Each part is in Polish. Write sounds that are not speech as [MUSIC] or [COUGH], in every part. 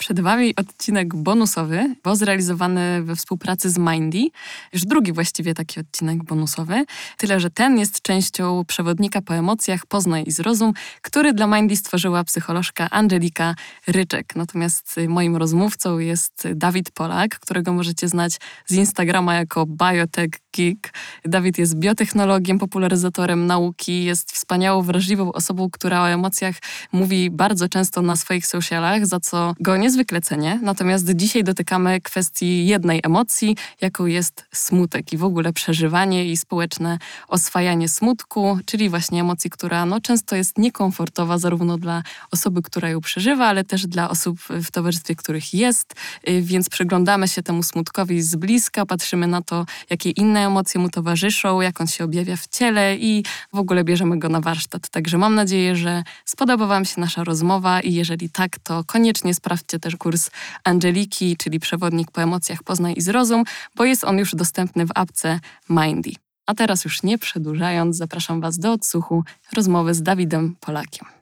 Przed Wami odcinek bonusowy, bo zrealizowany we współpracy z Mindy. Już drugi właściwie taki odcinek bonusowy. Tyle, że ten jest częścią przewodnika po emocjach Poznaj i Zrozum, który dla Mindy stworzyła psycholożka Angelika Ryczek. Natomiast moim rozmówcą jest Dawid Polak, którego możecie znać z Instagrama jako Biotech Geek. Dawid jest biotechnologiem, popularyzatorem nauki, jest wspaniałą, wrażliwą osobą, która o emocjach mówi bardzo często na swoich socialach, za co go niezwykle cenię. Natomiast dzisiaj dotykamy kwestii jednej emocji, jaką jest smutek i w ogóle przeżywanie i społeczne oswajanie smutku, czyli właśnie emocji, która no, często jest niekomfortowa zarówno dla osoby, która ją przeżywa, ale też dla osób w towarzystwie, których jest. Y, więc przyglądamy się temu smutkowi z bliska, patrzymy na to, jakie inne emocje mu towarzyszą, jak on się objawia w ciele i w ogóle bierzemy go na warsztat. Także mam nadzieję, że spodoba Wam się nasza rozmowa i jeżeli tak, to koniecznie sprawdźcie też kurs Angeliki, czyli przewodnik po emocjach Poznaj i Zrozum, bo jest on już dostępny w apce Mindy. A teraz już nie przedłużając, zapraszam Was do odsłuchu rozmowy z Dawidem Polakiem.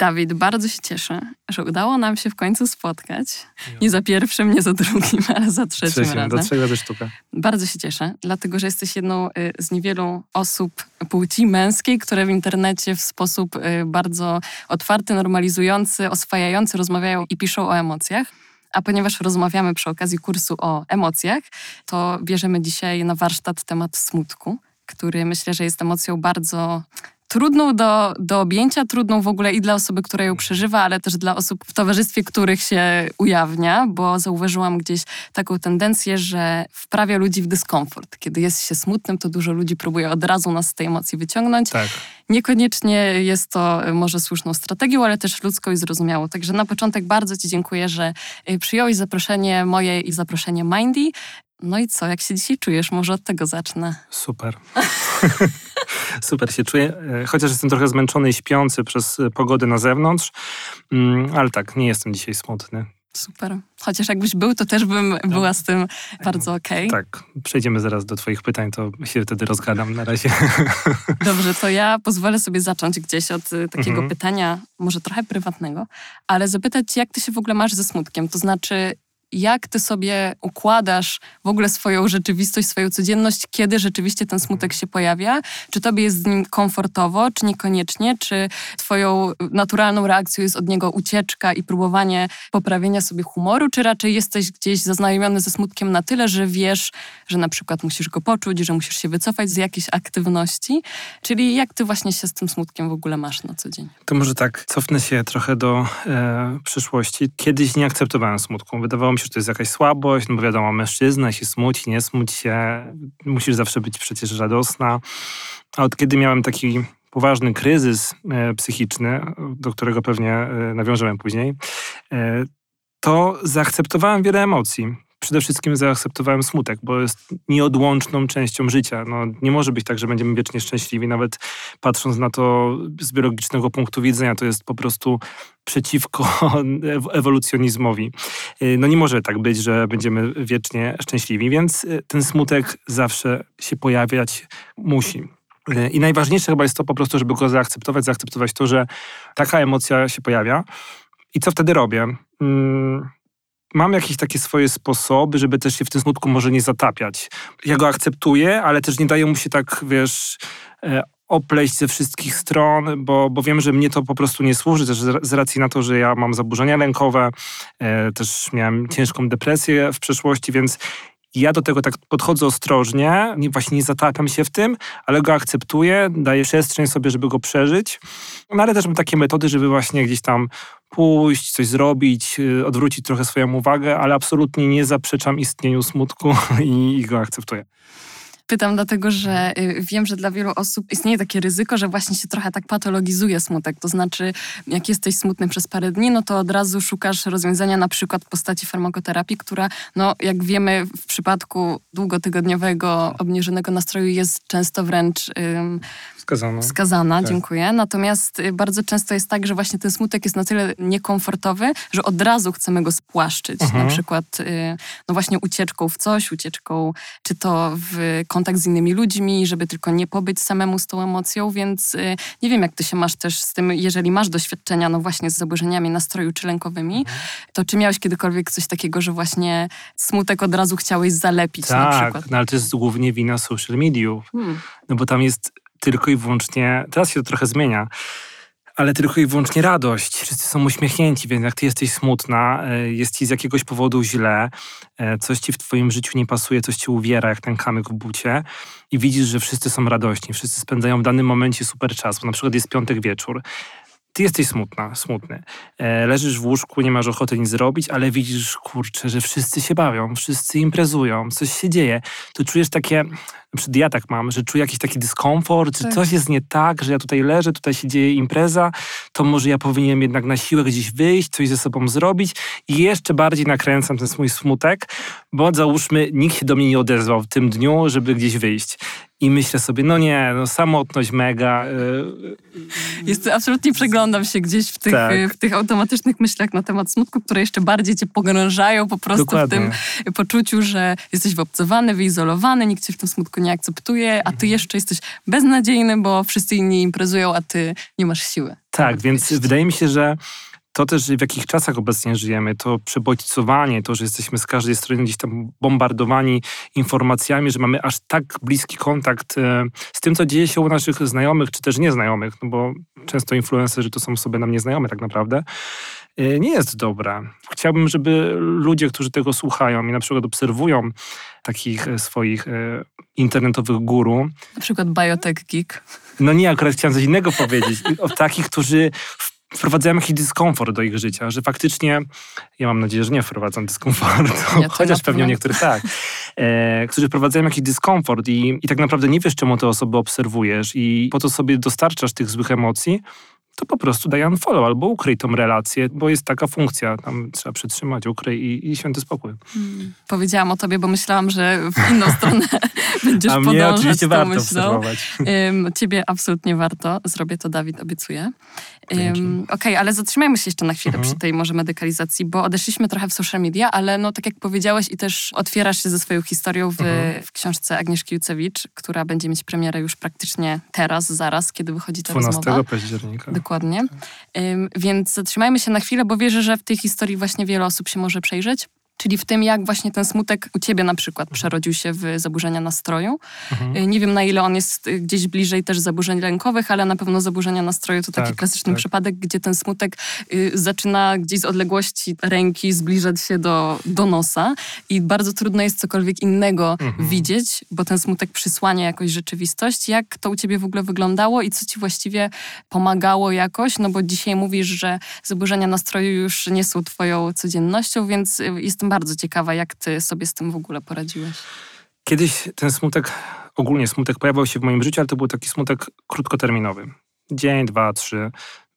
Dawid, bardzo się cieszę, że udało nam się w końcu spotkać. Nie za pierwszym, nie za drugim, ale za trzecim, trzecim razem. Do trzech razy sztuka. Bardzo się cieszę, dlatego że jesteś jedną y, z niewielu osób płci męskiej, które w internecie w sposób y, bardzo otwarty, normalizujący, oswajający rozmawiają i piszą o emocjach. A ponieważ rozmawiamy przy okazji kursu o emocjach, to bierzemy dzisiaj na warsztat temat smutku, który myślę, że jest emocją bardzo trudną do, do objęcia, trudną w ogóle i dla osoby, która ją przeżywa, ale też dla osób w towarzystwie, których się ujawnia, bo zauważyłam gdzieś taką tendencję, że wprawia ludzi w dyskomfort. Kiedy jest się smutnym, to dużo ludzi próbuje od razu nas z tej emocji wyciągnąć. Tak. Niekoniecznie jest to może słuszną strategią, ale też ludzką i zrozumiałą. Także na początek bardzo Ci dziękuję, że y, przyjąłeś zaproszenie moje i zaproszenie Mindy. No i co, jak się dzisiaj czujesz? Może od tego zacznę. Super. [LAUGHS] Super się czuję, e, chociaż jestem trochę zmęczony i śpiący przez e, pogodę na zewnątrz, mm, ale tak, nie jestem dzisiaj smutny. Super. Chociaż jakbyś był, to też bym no. była z tym bardzo okej. Okay. Tak, przejdziemy zaraz do Twoich pytań, to się wtedy rozgadam na razie. [LAUGHS] Dobrze, to ja pozwolę sobie zacząć gdzieś od e, takiego mhm. pytania, może trochę prywatnego, ale zapytać, jak Ty się w ogóle masz ze smutkiem? To znaczy, jak ty sobie układasz w ogóle swoją rzeczywistość, swoją codzienność, kiedy rzeczywiście ten smutek się pojawia? Czy tobie jest z nim komfortowo, czy niekoniecznie? Czy twoją naturalną reakcją jest od niego ucieczka i próbowanie poprawienia sobie humoru, czy raczej jesteś gdzieś zaznajomiony ze smutkiem na tyle, że wiesz, że na przykład musisz go poczuć, że musisz się wycofać z jakiejś aktywności? Czyli jak ty właśnie się z tym smutkiem w ogóle masz na co dzień? To może tak, cofnę się trochę do e, przyszłości. Kiedyś nie akceptowałem smutku. Wydawało mi się, że to jest jakaś słabość, no bo wiadomo, mężczyzna się smuci, nie smuć się, musisz zawsze być przecież radosna. A od kiedy miałem taki poważny kryzys e, psychiczny, do którego pewnie e, nawiążemy później, e, to zaakceptowałem wiele emocji przede wszystkim zaakceptowałem smutek, bo jest nieodłączną częścią życia. No, nie może być tak, że będziemy wiecznie szczęśliwi, nawet patrząc na to z biologicznego punktu widzenia, to jest po prostu przeciwko [LAUGHS] ewolucjonizmowi. Y, no nie może tak być, że będziemy wiecznie szczęśliwi, więc y, ten smutek zawsze się pojawiać musi. Y, I najważniejsze chyba jest to po prostu, żeby go zaakceptować, zaakceptować to, że taka emocja się pojawia. I co wtedy robię? Mm, mam jakieś takie swoje sposoby, żeby też się w tym smutku może nie zatapiać. Ja go akceptuję, ale też nie daję mu się tak, wiesz, e, opleść ze wszystkich stron, bo, bo wiem, że mnie to po prostu nie służy, też z racji na to, że ja mam zaburzenia lękowe, e, też miałem ciężką depresję w przeszłości, więc ja do tego tak podchodzę ostrożnie, nie, właśnie nie zatapiam się w tym, ale go akceptuję, daję przestrzeń sobie, żeby go przeżyć. No ale też mam takie metody, żeby właśnie gdzieś tam pójść, coś zrobić, y, odwrócić trochę swoją uwagę, ale absolutnie nie zaprzeczam istnieniu smutku [LAUGHS] i, go akceptuję. Pytam dlatego, że y, wiem, że dla wielu osób istnieje takie ryzyko, że właśnie się trochę tak patologizuje smutek. To znaczy, jak jesteś smutny przez parę dni, no to od razu szukasz rozwiązania na przykład w postaci farmakoterapii, która, no jak wiemy, w przypadku długotygodniowego obniżonego nastroju jest często wręcz Wskazana. Wskazana, tak. dziękuję. Natomiast y, bardzo często jest tak, że właśnie ten smutek jest na tyle niekomfortowy, że od razu chcemy go spłaszczyć. Mhm. Na przykład y, no właśnie ucieczką w coś, ucieczką czy to w kontakt z innymi ludźmi, żeby tylko nie pobyć samemu z tą emocją, więc y, nie wiem jak ty się masz też z tym, jeżeli masz doświadczenia no właśnie z zaburzeniami nastroju czy lękowymi, mhm. to czy miałeś kiedykolwiek coś takiego, że właśnie smutek od razu chciałeś zalepić tak, na przykład? no ale to jest głównie wina social mediów. Hmm. No bo tam jest tylko i wyłącznie, teraz się to trochę zmienia, ale tylko i wyłącznie radość. Wszyscy są uśmiechnięci, więc jak ty jesteś smutna, e, jest ci z jakiegoś powodu źle, e, coś ci w twoim życiu nie pasuje, coś ci uwiera, jak ten kamyk w bucie i widzisz, że wszyscy są radośni, wszyscy spędzają w danym momencie super czas, bo na przykład jest piątek wieczór ty jesteś smutna, smutny. E, leżysz w łóżku, nie masz ochoty nic zrobić, ale widzisz, kurczę, że wszyscy się bawią, wszyscy imprezują, coś się dzieje. To czujesz takie, na ja tak mam, że czuję jakiś taki dyskomfort, tak. że coś jest nie tak, że ja tutaj leżę, tutaj się dzieje impreza, to może ja powinienem jednak na siłę gdzieś wyjść, coś ze sobą zrobić i jeszcze bardziej nakręcam ten swój smutek, bo załóżmy, nikt się do mnie nie odezwał w tym dniu, żeby gdzieś wyjść. I myślę sobie, no nie, no samotność mega. Y, Jest, absolutnie przeglądam się gdzieś w tych, tak. w tych automatycznych myślach na temat smutku, które jeszcze bardziej cię pogrążają po prostu Dokładnie. w tym poczuciu, że jesteś wyobcowany, wyizolowany, nikt cię w tym smutku nie akceptuje, a ty mhm. jeszcze jesteś beznadziejny, bo wszyscy inni imprezują, a ty nie masz siły. Tak, więc wydaje mi się, że to też, w jakich czasach obecnie żyjemy, to przebodźcowanie, to, że jesteśmy z każdej strony gdzieś tam bombardowani informacjami, że mamy aż tak bliski kontakt e, z tym, co dzieje się u naszych znajomych, czy też nieznajomych, no bo często influencerzy to są osoby nam nieznajome tak naprawdę, e, nie jest dobre. Chciałbym, żeby ludzie, którzy tego słuchają i na przykład obserwują takich e, swoich internetowych guru. Na przykład Biotech Geek. No nie, akurat chciałem coś innego powiedzieć. O takich, którzy wprowadzają jakiś dyskomfort do ich życia, że faktycznie, ja mam nadzieję, że nie wprowadzam dyskomfortu, [LAUGHS] chociaż pewnie niektórych tak, e, którzy wprowadzają jakiś dyskomfort i, i tak naprawdę nie wiesz, czemu te osoby obserwujesz i po to sobie dostarczasz tych złych emocji, to po prostu daj unfollow albo ukryj tą relację, bo jest taka funkcja, tam trzeba przytrzymać, ukryj i, i święty spokój. Hmm. Powiedziałam o tobie, bo myślałam, że w inną [LAUGHS] stronę będziesz A mnie oczywiście warto myślą. Um, ciebie absolutnie warto. Zrobię to, Dawid, obiecuję. Um, Okej, okay, ale zatrzymajmy się jeszcze na chwilę mhm. przy tej może medykalizacji, bo odeszliśmy trochę w social media, ale no tak jak powiedziałeś i też otwierasz się ze swoją historią w, mhm. w książce Agnieszki Jucewicz, która będzie mieć premierę już praktycznie teraz, zaraz, kiedy wychodzi ta 12 rozmowa. października. Dokładnie. Um, więc zatrzymajmy się na chwilę, bo wierzę, że w tej historii właśnie wiele osób się może przejrzeć czyli w tym, jak właśnie ten smutek u ciebie na przykład mhm. przerodził się w zaburzenia nastroju. Mhm. Y, nie wiem, na ile on jest y, gdzieś bliżej też zaburzeń lękowych, ale na pewno zaburzenia nastroju to taki tak, klasyczny tak. przypadek, gdzie ten smutek y, zaczyna gdzieś z odległości ręki zbliżać się do, do nosa i bardzo trudno jest cokolwiek innego mhm. widzieć, bo ten smutek przysłania jakoś rzeczywistość. Jak to u ciebie w ogóle wyglądało i co ci właściwie pomagało jakoś? No bo dzisiaj mówisz, że zaburzenia nastroju już nie są twoją codziennością, więc jestem bardzo ciekawa, jak ty sobie z tym w ogóle poradziłeś. Kiedyś ten smutek, ogólnie smutek pojawiał się w moim życiu, ale to był taki smutek krótkoterminowy. Dzień, dwa, trzy.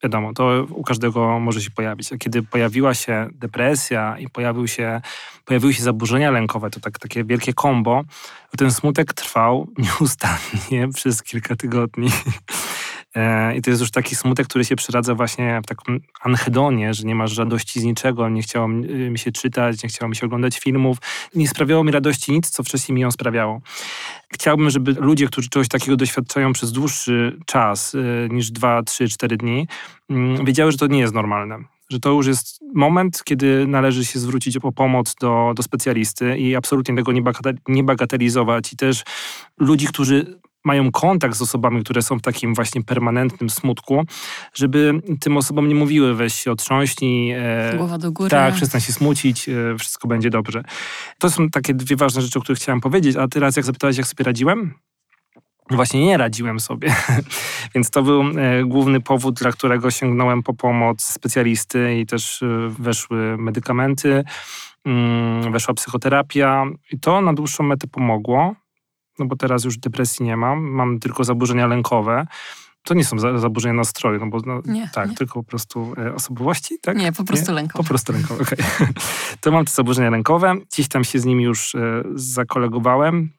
Wiadomo, to u każdego może się pojawić. A kiedy pojawiła się depresja i pojawił się, pojawiły się zaburzenia lękowe, to tak, takie wielkie kombo, ten smutek trwał [LAUGHS] nieustannie przez kilka tygodni. E, I to jest już taki smutek, który się przeradza właśnie w taką anhedonię, że nie masz radości z niczego, nie chciało mi się czytać, nie chciało mi się oglądać filmów. Nie sprawiało mi radości nic, co wcześniej mi ją sprawiało. Chciałbym, żeby ludzie, którzy czegoś takiego doświadczają przez dłuższy czas e, niż 2, 3, 4 dni, mm, wiedziały, że to nie jest normalne że to już jest moment, kiedy należy się zwrócić o pomoc do, do specjalisty i absolutnie tego nie bagatelizować. I też ludzi, którzy mają kontakt z osobami, które są w takim właśnie permanentnym smutku, żeby tym osobom nie mówiły weź się otrząśnij. E, Głowa do góry. Tak, przestań się smucić, e, wszystko będzie dobrze. To są takie dwie ważne rzeczy, o których chciałem powiedzieć, a teraz jak zapytałeś, jak sobie radziłem? Właśnie nie radziłem sobie, [LAUGHS] więc to był e, główny powód, dla którego sięgnąłem po pomoc specjalisty i też e, weszły medykamenty, mm, weszła psychoterapia i to na dłuższą metę pomogło no bo teraz już depresji nie mam, mam tylko zaburzenia lękowe. To nie są za, zaburzenia nastroju, no bo no, nie, tak, nie. tylko po prostu e, osobowości, tak? Nie, po prostu nie? lękowe. Po prostu lękowe, okej. Okay. [LAUGHS] to mam te zaburzenia lękowe, gdzieś tam się z nimi już e, zakolegowałem,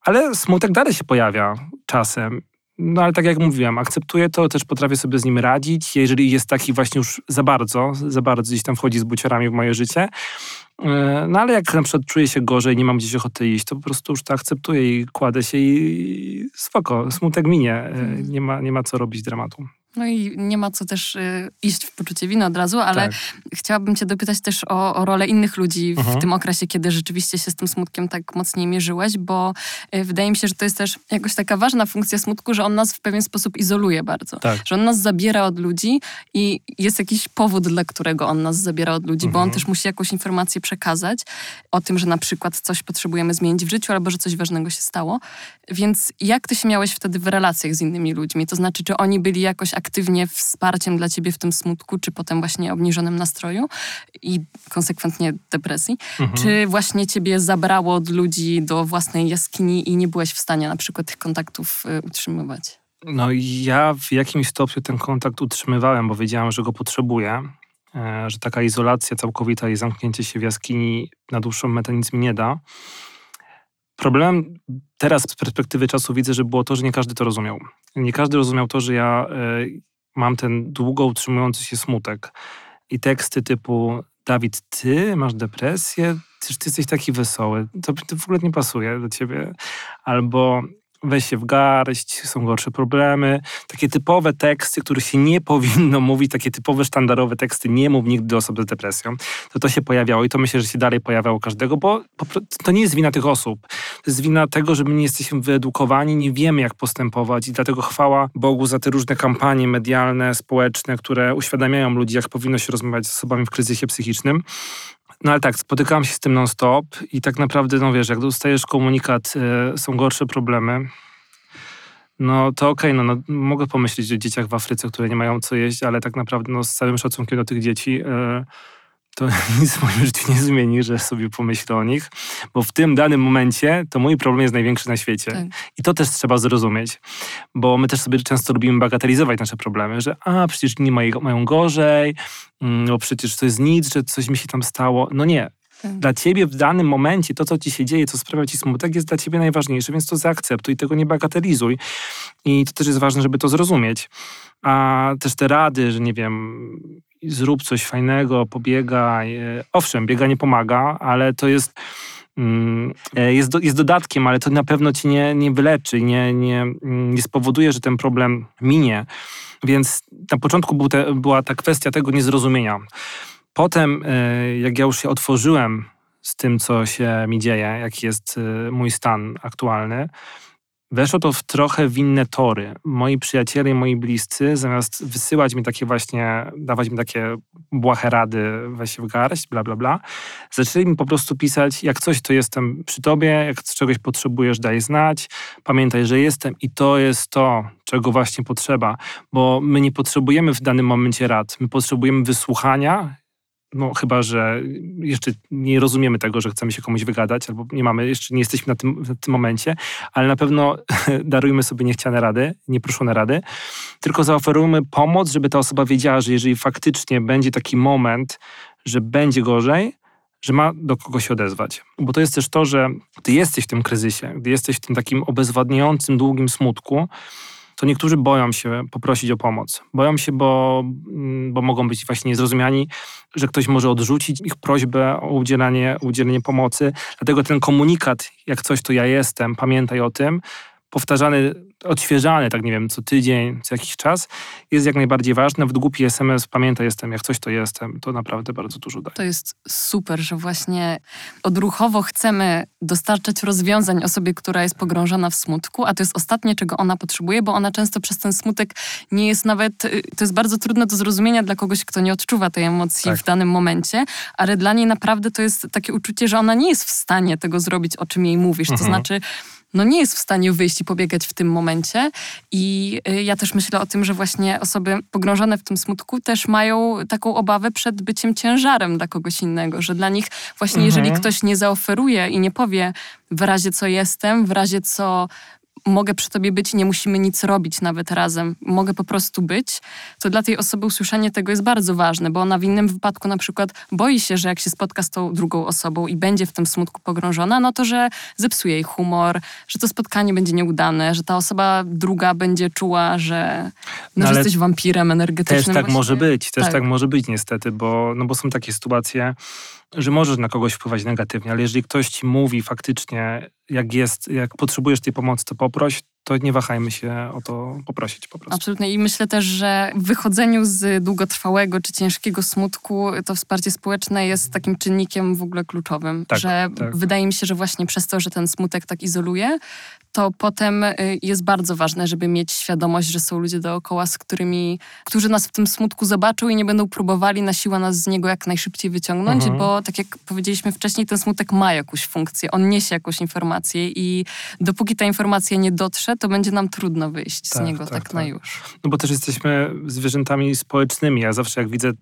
ale smutek dalej się pojawia czasem. No ale tak jak mówiłem, akceptuję to, też potrafię sobie z nim radzić. Jeżeli jest taki właśnie już za bardzo, za bardzo gdzieś tam wchodzi z buciorami w moje życie, e, no ale jak na przykład czuję się gorzej, nie mam gdzieś ochoty iść, to po prostu już to akceptuję i kładę się i spoko, smutek minie. E, mhm. Nie ma, nie ma co robić dramatu. No i nie ma co też y, iść w poczucie winy od razu, ale tak. chciałabym cię dopytać też o, o rolę innych ludzi w uh-huh. tym okresie, kiedy rzeczywiście się z tym smutkiem tak mocniej mierzyłeś, bo y, wydaje mi się, że to jest też jakoś taka ważna funkcja smutku, że on nas w pewien sposób izoluje bardzo. Tak. Że on nas zabiera od ludzi i jest jakiś powód, dla którego on nas zabiera od ludzi, bo on mhm. też musi jakąś informację przekazać o tym, że na przykład coś potrzebujemy zmienić w życiu albo że coś ważnego się stało. Więc jak ty się miałeś wtedy w relacjach z innymi ludźmi? To znaczy, czy oni byli jakoś aktywnie wsparciem dla ciebie w tym smutku, czy potem właśnie obniżonym nastroju i konsekwentnie depresji? Mhm. Czy właśnie ciebie zabrało od ludzi do własnej jaskini i nie byłeś w stanie na przykład tych kontaktów y, utrzymywać? No ja w jakimś stopniu ten kontakt utrzymywałem, bo wiedziałem, że go potrzebuję, e, że taka izolacja całkowita i zamknięcie się w jaskini na dłuższą metę nic mi nie da. Problemem teraz z perspektywy czasu widzę, że było to, że nie każdy to rozumiał. Nie każdy rozumiał to, że ja y, mam ten długo utrzymujący się smutek. I teksty typu Dawid, ty masz depresję? Przecież ty jesteś taki wesoły. To, to w ogóle nie pasuje do ciebie. Albo weź się w garść, są gorsze problemy. Takie typowe teksty, których się nie powinno [LAUGHS] mówić, takie typowe, sztandarowe teksty, nie mów nigdy do osoby z depresją, to to się pojawiało i to myślę, że się dalej pojawiało każdego, bo to nie jest wina tych osób. To jest wina tego, że my nie jesteśmy wyedukowani, nie wiemy jak postępować i dlatego chwała Bogu za te różne kampanie medialne, społeczne, które uświadamiają ludzi, jak powinno się rozmawiać z osobami w kryzysie psychicznym. No ale tak, spotykam się z tym non-stop i tak naprawdę, no wiesz, jak dostajesz komunikat, y, są gorsze problemy, no to okej, okay, no, no, mogę pomyśleć o dzieciach w Afryce, które nie mają co jeść, ale tak naprawdę no, z całym szacunkiem do tych dzieci, y, to [LAUGHS] nic w moim życiu nie zmieni, że sobie pomyślę o nich, bo w tym danym momencie to mój problem jest największy na świecie. Tak. I to też trzeba zrozumieć, bo my też sobie często lubimy bagatelizować nasze problemy, że a, przecież inni mają, mają gorzej, mm, bo przecież to jest nic, że coś mi się tam stało. No nie. Tak. Dla ciebie w danym momencie to, co ci się dzieje, co sprawia ci smutek, jest dla ciebie najważniejsze, więc to zaakceptuj i tego nie bagatelizuj. I to też jest ważne, żeby to zrozumieć. A też te rady, że nie wiem, zrób coś fajnego, pobiegaj. Owszem, bieganie pomaga, ale to jest, mm, e, jest, do, jest dodatkiem, ale to na pewno ci nie, nie wyleczy, nie, nie, mm, nie spowoduje, że ten problem minie. Więc na początku był te, była ta kwestia tego niezrozumienia. Potem, e, jak ja już się otworzyłem z tym, co się mi dzieje, jaki jest e, mój stan aktualny, Weszło to w trochę w inne tory. Moi przyjaciele i moi bliscy, zamiast wysyłać mi takie właśnie, dawać mi takie błahe rady, weź w garść, bla, bla, bla, zaczęli mi po prostu pisać, jak coś, to jestem przy tobie, jak czegoś potrzebujesz, daj znać, pamiętaj, że jestem i to jest to, czego właśnie potrzeba, bo my nie potrzebujemy w danym momencie rad, my potrzebujemy wysłuchania, no chyba, że jeszcze nie rozumiemy tego, że chcemy się komuś wygadać, albo nie mamy, jeszcze nie jesteśmy na tym, na tym momencie, ale na pewno [LAUGHS] darujmy sobie niechciane rady, nieproszone rady, tylko zaoferujmy pomoc, żeby ta osoba wiedziała, że jeżeli faktycznie będzie taki moment, że będzie gorzej, że ma do kogo się odezwać. Bo to jest też to, że ty jesteś w tym kryzysie, gdy jesteś w tym takim obezwładniającym, długim smutku, to niektórzy boją się poprosić o pomoc. Boją się, bo, mm, bo mogą być właśnie niezrozumiani, że ktoś może odrzucić ich prośbę o udzielanie, udzielenie pomocy. Dlatego ten komunikat, jak coś, to ja jestem, pamiętaj o tym, powtarzany, odświeżany, tak nie wiem, co tydzień, co jakiś czas, jest jak najbardziej ważne. W długi SMS pamiętaj jestem, jak coś to jestem, to naprawdę bardzo dużo daje. To jest super, że właśnie odruchowo chcemy dostarczać rozwiązań osobie, która jest pogrążona w smutku, a to jest ostatnie, czego ona potrzebuje, bo ona często przez ten smutek nie jest nawet, y, to jest bardzo trudne do zrozumienia dla kogoś, kto nie odczuwa tej emocji tak. w danym momencie, ale dla niej naprawdę to jest takie uczucie, że ona nie jest w stanie tego zrobić, o czym jej mówisz. Mhm. To znaczy, no nie jest w stanie wyjść i pobiegać w tym momencie. I y, ja też myślę o tym, że właśnie osoby pogrążone w tym smutku też mają taką obawę przed byciem ciężarem dla kogoś innego, że dla nich właśnie mhm. jeżeli ktoś nie zaoferuje i nie powie w razie co jestem, w razie co mogę przy tobie być i nie musimy nic robić nawet razem, mogę po prostu być, to dla tej osoby usłyszenie tego jest bardzo ważne, bo ona w innym wypadku na przykład boi się, że jak się spotka z tą drugą osobą i będzie w tym smutku pogrążona, no to że zepsuje jej humor, że to spotkanie będzie nieudane, że ta osoba druga będzie czuła, że, no, no że jesteś wampirem energetycznym. Też tak właśnie. może być, też tak. tak może być niestety, bo, no bo są takie sytuacje, że możesz na kogoś wpływać negatywnie, ale jeżeli ktoś ci mówi faktycznie, jak jest, jak potrzebujesz tej pomocy, to poproś, to nie wahajmy się o to poprosić po prostu. Absolutnie i myślę też, że w wychodzeniu z długotrwałego czy ciężkiego smutku to wsparcie społeczne jest takim czynnikiem w ogóle kluczowym, tak, że tak. wydaje mi się, że właśnie przez to, że ten smutek tak izoluje, to potem y, jest bardzo ważne, żeby mieć świadomość, że są ludzie dookoła, z którymi, którzy nas w tym smutku zobaczą i nie będą próbowali na siłę nas z niego jak najszybciej wyciągnąć, mhm. bo tak jak powiedzieliśmy wcześniej, ten smutek ma jakąś funkcję, on niesie jakąś informację i dopóki ta informacja nie dotrze, to będzie nam trudno wyjść tak, z niego tak, tak, tak na już. No bo też jesteśmy zwierzętami społecznymi. Ja zawsze jak widzę,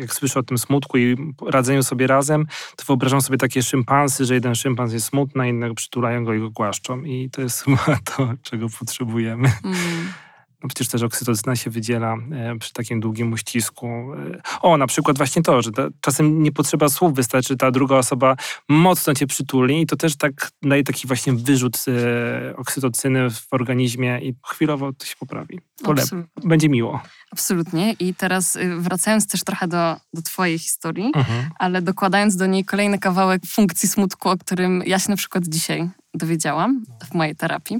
jak słyszę o tym smutku i radzeniu sobie razem, to wyobrażam sobie takie szympansy, że jeden szympans jest smutny, a innego przytulają go i go głaszczą. I to jest chyba [LAUGHS] to, czego potrzebujemy. Mm. No przecież też oksytocyna się wydziela e, przy takim długim uścisku. E, o, na przykład właśnie to, że ta, czasem nie potrzeba słów, wystarczy ta druga osoba mocno cię przytuli i to też tak daje taki właśnie wyrzut e, oksytocyny w organizmie i chwilowo to się poprawi. Będzie miło. Absolutnie. I teraz y, wracając też trochę do, do Twojej historii, mhm. ale dokładając do niej kolejny kawałek funkcji smutku, o którym ja się na przykład dzisiaj dowiedziałam w mojej terapii,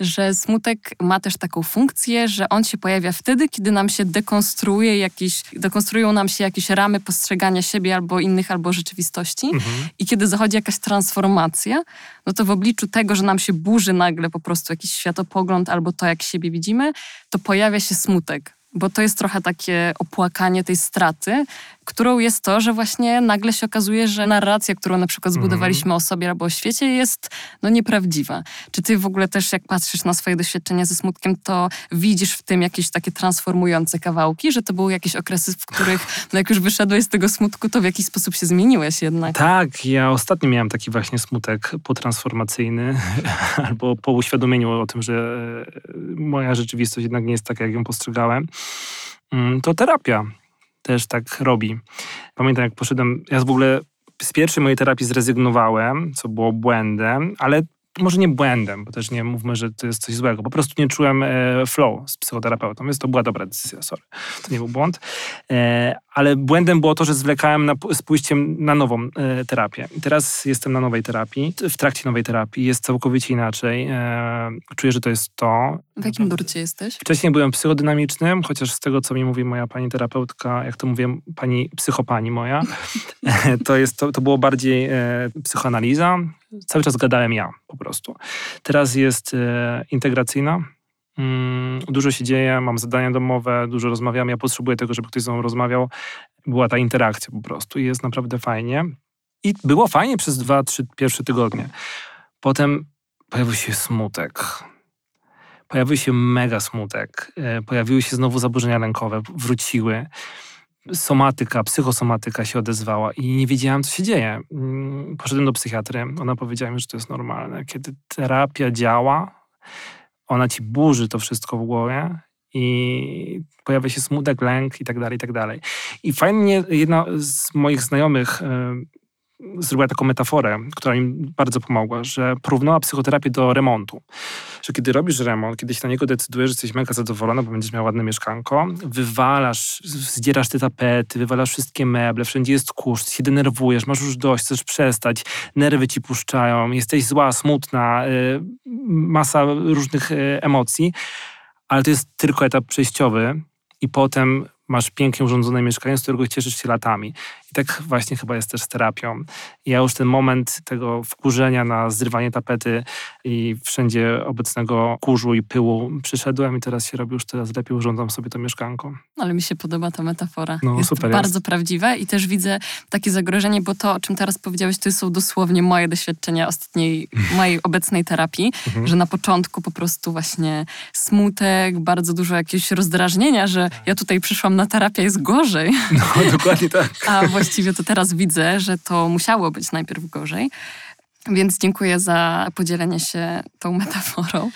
że smutek ma też taką funkcję, że on się pojawia wtedy, kiedy nam się dekonstruuje jakieś, dekonstruują nam się jakieś ramy postrzegania siebie albo innych, albo rzeczywistości mhm. i kiedy zachodzi jakaś transformacja, no to w obliczu tego, że nam się burzy nagle po prostu jakiś światopogląd albo to, jak siebie widzimy, to pojawia się smutek bo to jest trochę takie opłakanie tej straty, którą jest to, że właśnie nagle się okazuje, że narracja, którą na przykład mhm. zbudowaliśmy mm. o sobie albo o świecie jest no, nieprawdziwa. Czy ty w ogóle też jak patrzysz na swoje doświadczenia ze smutkiem, to widzisz w tym jakieś takie transformujące kawałki, że to były jakieś okresy, w których no, jak już wyszedłeś z tego smutku, to w jakiś sposób się zmieniłeś jednak. Tak, ja ostatnio miałem taki właśnie smutek potransformacyjny [LAUGHS] albo po uświadomieniu o tym, że moja rzeczywistość jednak nie jest taka, jak ją postrzegałem. Mm, to terapia też tak robi. Pamiętam, jak poszedłem, ja w ogóle z pierwszej mojej terapii zrezygnowałem, co było błędem, ale może nie błędem, bo też nie mówmy, że to jest coś złego. Po prostu nie czułem e, flow z psychoterapeutą, więc to była dobra decyzja, sorry. To nie był błąd. E, ale błędem było to, że zwlekałem na, z pójściem na nową e, terapię. Teraz jestem na nowej terapii, w trakcie nowej terapii. Jest całkowicie inaczej. Czuję, że to jest to. W jakim nurcie jesteś? Wcześniej byłem psychodynamicznym, chociaż z tego, co mi mówi moja pani terapeutka, jak to mówię, pani psychopani moja, [LAUGHS] to, jest, to, to było bardziej psychoanaliza, cały czas gadałem ja po prostu. Teraz jest e, integracyjna. Mm, dużo się dzieje, mam zadania domowe, dużo rozmawiam. Ja potrzebuję tego, żeby ktoś ze mną rozmawiał. Była ta interakcja po prostu i jest naprawdę fajnie. I było fajnie przez dwa, trzy pierwsze tygodnie. Potem pojawił się smutek. Pojawił się mega smutek. E, pojawiły się znowu zaburzenia lękowe, wróciły somatyka, psychosomatyka się odezwała i nie wiedziałam, co się dzieje. Mm, poszedłem do psychiatry, ona powiedziała mi, że to jest normalne. Kiedy terapia działa, ona ci burzy to wszystko w głowie i pojawia się smutek, lęk i tak dalej, i tak dalej. I fajnie, jedna z moich znajomych zrobiła taką metaforę, która mi bardzo pomogła, że porównała psychoterapię do remontu. Że kiedy robisz remont, kiedy się na niego decydujesz, że jesteś mega zadowolona, bo będziesz miał ładne mieszkanko, wywalasz, zdzierasz te tapety, wywalasz wszystkie meble, wszędzie jest kurz, się denerwujesz, masz już dość, chcesz przestać, nerwy ci puszczają, jesteś zła, smutna, y, masa różnych y, emocji, ale to jest tylko etap przejściowy i potem masz pięknie urządzone mieszkanie, z którego cieszysz się latami. I tak właśnie chyba jest też z terapią. ja już ten moment tego wkurzenia na zrywanie tapety i wszędzie obecnego kurzu i pyłu przyszedłem i teraz się robi już teraz lepiej, urządzam sobie to mieszkanko. Ale mi się podoba ta metafora. No, jest super bardzo jest. prawdziwe i też widzę takie zagrożenie, bo to, o czym teraz powiedziałeś, to są dosłownie moje doświadczenia ostatniej, [LAUGHS] mojej obecnej terapii, mhm. że na początku po prostu właśnie smutek, bardzo dużo jakiegoś rozdrażnienia, że ja tutaj przyszłam na terapię, jest gorzej. No, dokładnie tak. [LAUGHS] A właściwie to teraz widzę, że to musiało być najpierw gorzej. Więc dziękuję za podzielenie się tą metaforą.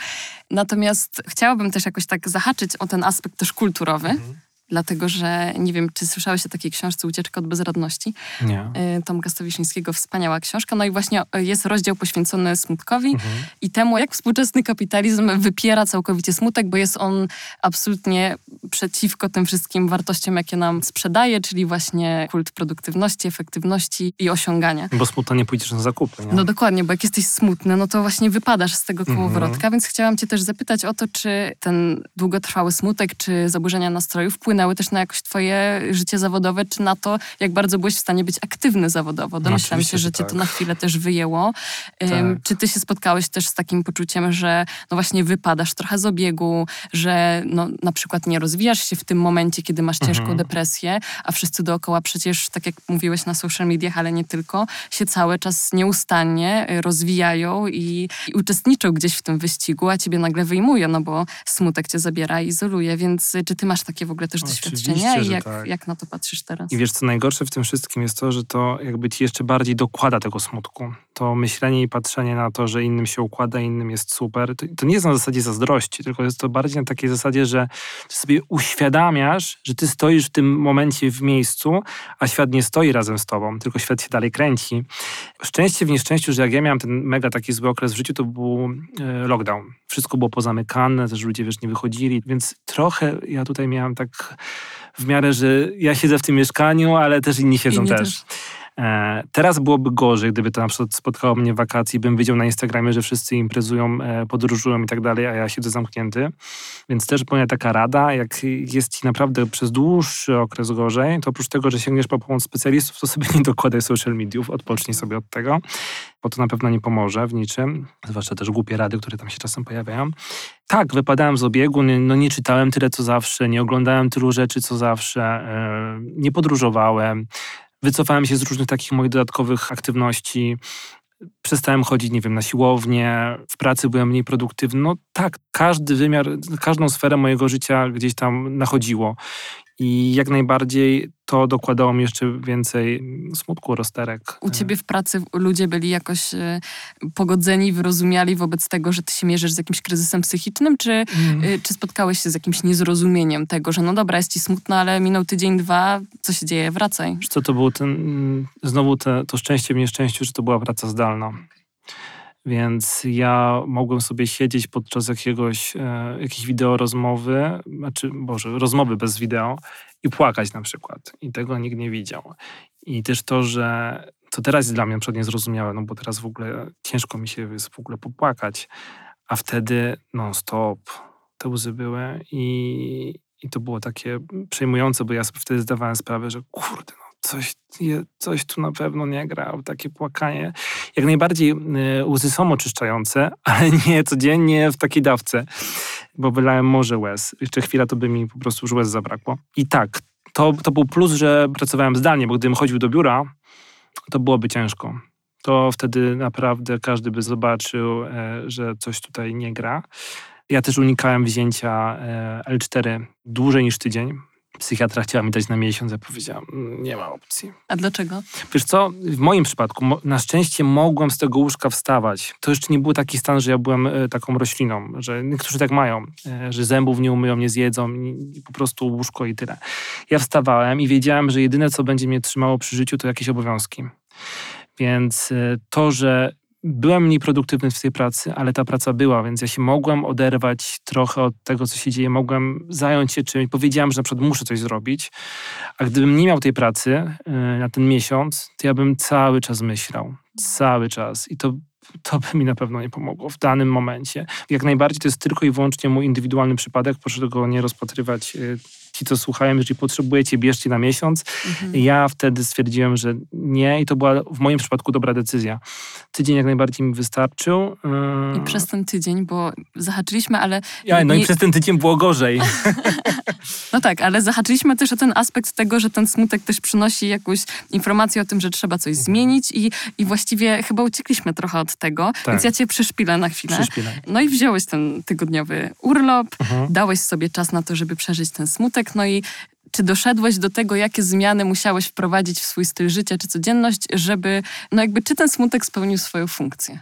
Natomiast chciałabym też jakoś tak zahaczyć o ten aspekt też kulturowy. Mhm dlatego że nie wiem, czy słyszałeś o takiej książce Ucieczka od bezradności? Nie. Y, Tomka Stowiszyńskiego, wspaniała książka. No i właśnie y, jest rozdział poświęcony smutkowi mhm. i temu, jak współczesny kapitalizm wypiera całkowicie smutek, bo jest on absolutnie przeciwko tym wszystkim wartościom, jakie nam sprzedaje, czyli właśnie kult produktywności, efektywności i osiągania. Bo smutno nie pójdziesz na zakupy, nie? No dokładnie, bo jak jesteś smutny, no to właśnie wypadasz z tego kołowrotka, mhm. więc chciałam cię też zapytać o to, czy ten długotrwały smutek, czy zaburzenia nastroju wpłyną wpłynęły też na jakoś twoje życie zawodowe, czy na to, jak bardzo byłeś w stanie być aktywny zawodowo. Domyślam się, że cię tak. to na chwilę też wyjęło. Tak. Czy ty się spotkałeś też z takim poczuciem, że no właśnie wypadasz trochę z obiegu, że no, na przykład nie rozwijasz się w tym momencie, kiedy masz ciężką mhm. depresję, a wszyscy dookoła przecież, tak jak mówiłeś na social mediach, ale nie tylko, się cały czas nieustannie y, rozwijają i, i uczestniczą gdzieś w tym wyścigu, a ciebie nagle wyjmują, no bo smutek cię zabiera i izoluje, więc y, czy ty masz takie w ogóle też doświadczenia i jak, tak. jak na to patrzysz teraz? I wiesz, co najgorsze w tym wszystkim jest to, że to jakby ci jeszcze bardziej dokłada tego smutku. To myślenie i patrzenie na to, że innym się układa, innym jest super, to, to nie jest na zasadzie zazdrości, tylko jest to bardziej na takiej zasadzie, że sobie uświadamiasz, że ty stoisz w tym momencie w miejscu, a świat nie stoi razem z tobą, tylko świat się dalej kręci. Szczęście w nieszczęściu, że jak ja miałem ten mega taki zły okres w życiu, to był e, lockdown. Wszystko było pozamykane, też ludzie, wiesz, nie wychodzili, więc trochę ja tutaj miałem tak w miarę, że ja siedzę w tym mieszkaniu, ale też inni siedzą inni też. też. E, teraz byłoby gorzej, gdyby to na przykład spotkało mnie w wakacji, bym widział na Instagramie, że wszyscy imprezują, e, podróżują i tak dalej, a ja siedzę zamknięty. Więc też moja taka rada, jak jest ci naprawdę przez dłuższy okres gorzej, to oprócz tego, że sięgniesz po pomoc specjalistów, to sobie [LAUGHS] nie dokładaj social mediów, odpocznij sobie od tego, bo to na pewno nie pomoże w niczym, zwłaszcza też głupie rady, które tam się czasem pojawiają. Tak, wypadałem z obiegu, no nie czytałem tyle co zawsze, nie oglądałem tylu rzeczy co zawsze, e, nie podróżowałem, Wycofałem się z różnych takich moich dodatkowych aktywności. Przestałem chodzić, nie wiem, na siłownię, w pracy byłem mniej produktywny. No tak, każdy wymiar, każdą sferę mojego życia gdzieś tam nachodziło. I jak najbardziej to dokładało mi jeszcze więcej smutku, rozterek. U ciebie w pracy ludzie byli jakoś e, pogodzeni, wyrozumiali wobec tego, że ty się mierzysz z jakimś kryzysem psychicznym, czy, mm. E, czy spotkałeś się z jakimś niezrozumieniem tego, że no dobra, jest ci smutno, ale minął tydzień, dwa, co się dzieje, wracaj. Wiesz co, to był ten, znowu te, to szczęście w nieszczęściu, że to była praca zdalna. Więc ja mogłem sobie siedzieć podczas jakiegoś, e, jakiejś wideo rozmowy, znaczy, Boże, rozmowy bez wideo i płakać na przykład. I tego nikt nie widział. I też to, że to teraz jest dla mnie na niezrozumiałe, no bo teraz w ogóle ciężko mi się jest w ogóle popłakać, a wtedy non stop te łzy były i, i to było takie przejmujące, bo ja sobie wtedy zdawałem sprawę, że kurde, no coś, coś tu na pewno nie gra, takie płakanie. Jak najbardziej y, łzy są oczyszczające, [LAUGHS] ale nie codziennie w takiej dawce, bo wylałem morze łez. Jeszcze chwila to by mi po prostu już łez zabrakło. I tak, to, to był plus, że pracowałem zdalnie, bo gdybym chodził do biura, to byłoby ciężko. To wtedy naprawdę każdy by zobaczył, e, że coś tutaj nie gra. Ja też unikałem wzięcia e, L4 dłużej niż tydzień, psychiatra chciała mi dać na miesiąc, ja powiedziałam, mm, nie ma opcji. A dlaczego? Wiesz co, w moim przypadku na szczęście mogłem z tego łóżka wstawać. To jeszcze nie był taki stan, że ja byłem e, taką rośliną, że niektórzy tak mają, e, że zębów nie umyją, nie zjedzą, i po prostu łóżko i tyle. Ja wstawałem i wiedziałem, że jedyne, co będzie mnie trzymało przy życiu, to jakieś obowiązki. Więc e, to, że byłem mniej produktywny w tej pracy, ale ta praca była, więc ja się mogłem oderwać trochę od tego, co się dzieje, mogłem zająć się czymś. Powiedziałem, że na przykład muszę coś zrobić, a gdybym nie miał tej pracy yy, na ten miesiąc, to ja bym cały czas myślał. Cały czas. I to to by mi na pewno nie pomogło w danym momencie. Jak najbardziej to jest tylko i wyłącznie mój indywidualny przypadek, proszę tego nie rozpatrywać y, ci, co słuchają, jeżeli potrzebujecie, bierzcie na miesiąc. Mhm. Ja wtedy stwierdziłem, że nie i to była w moim przypadku dobra decyzja. Tydzień jak najbardziej mi wystarczył. I przez ten tydzień, bo zahaczyliśmy, ale... Ja, no nie... i przez ten tydzień było gorzej. [LAUGHS] [LAUGHS] no tak, ale zahaczyliśmy też o ten aspekt tego, że ten smutek też przynosi jakąś informację o tym, że trzeba coś mhm. zmienić i, i właściwie chyba uciekliśmy trochę od tego, tak. więc ja cię przyszpilę na chwilę. No i wziąłeś ten tygodniowy urlop, mhm. dałeś sobie czas na to, żeby przeżyć ten smutek, no i czy doszedłeś do tego, jakie zmiany musiałeś wprowadzić w swój styl życia czy codzienność, żeby, no jakby, czy ten smutek spełnił swoją funkcję?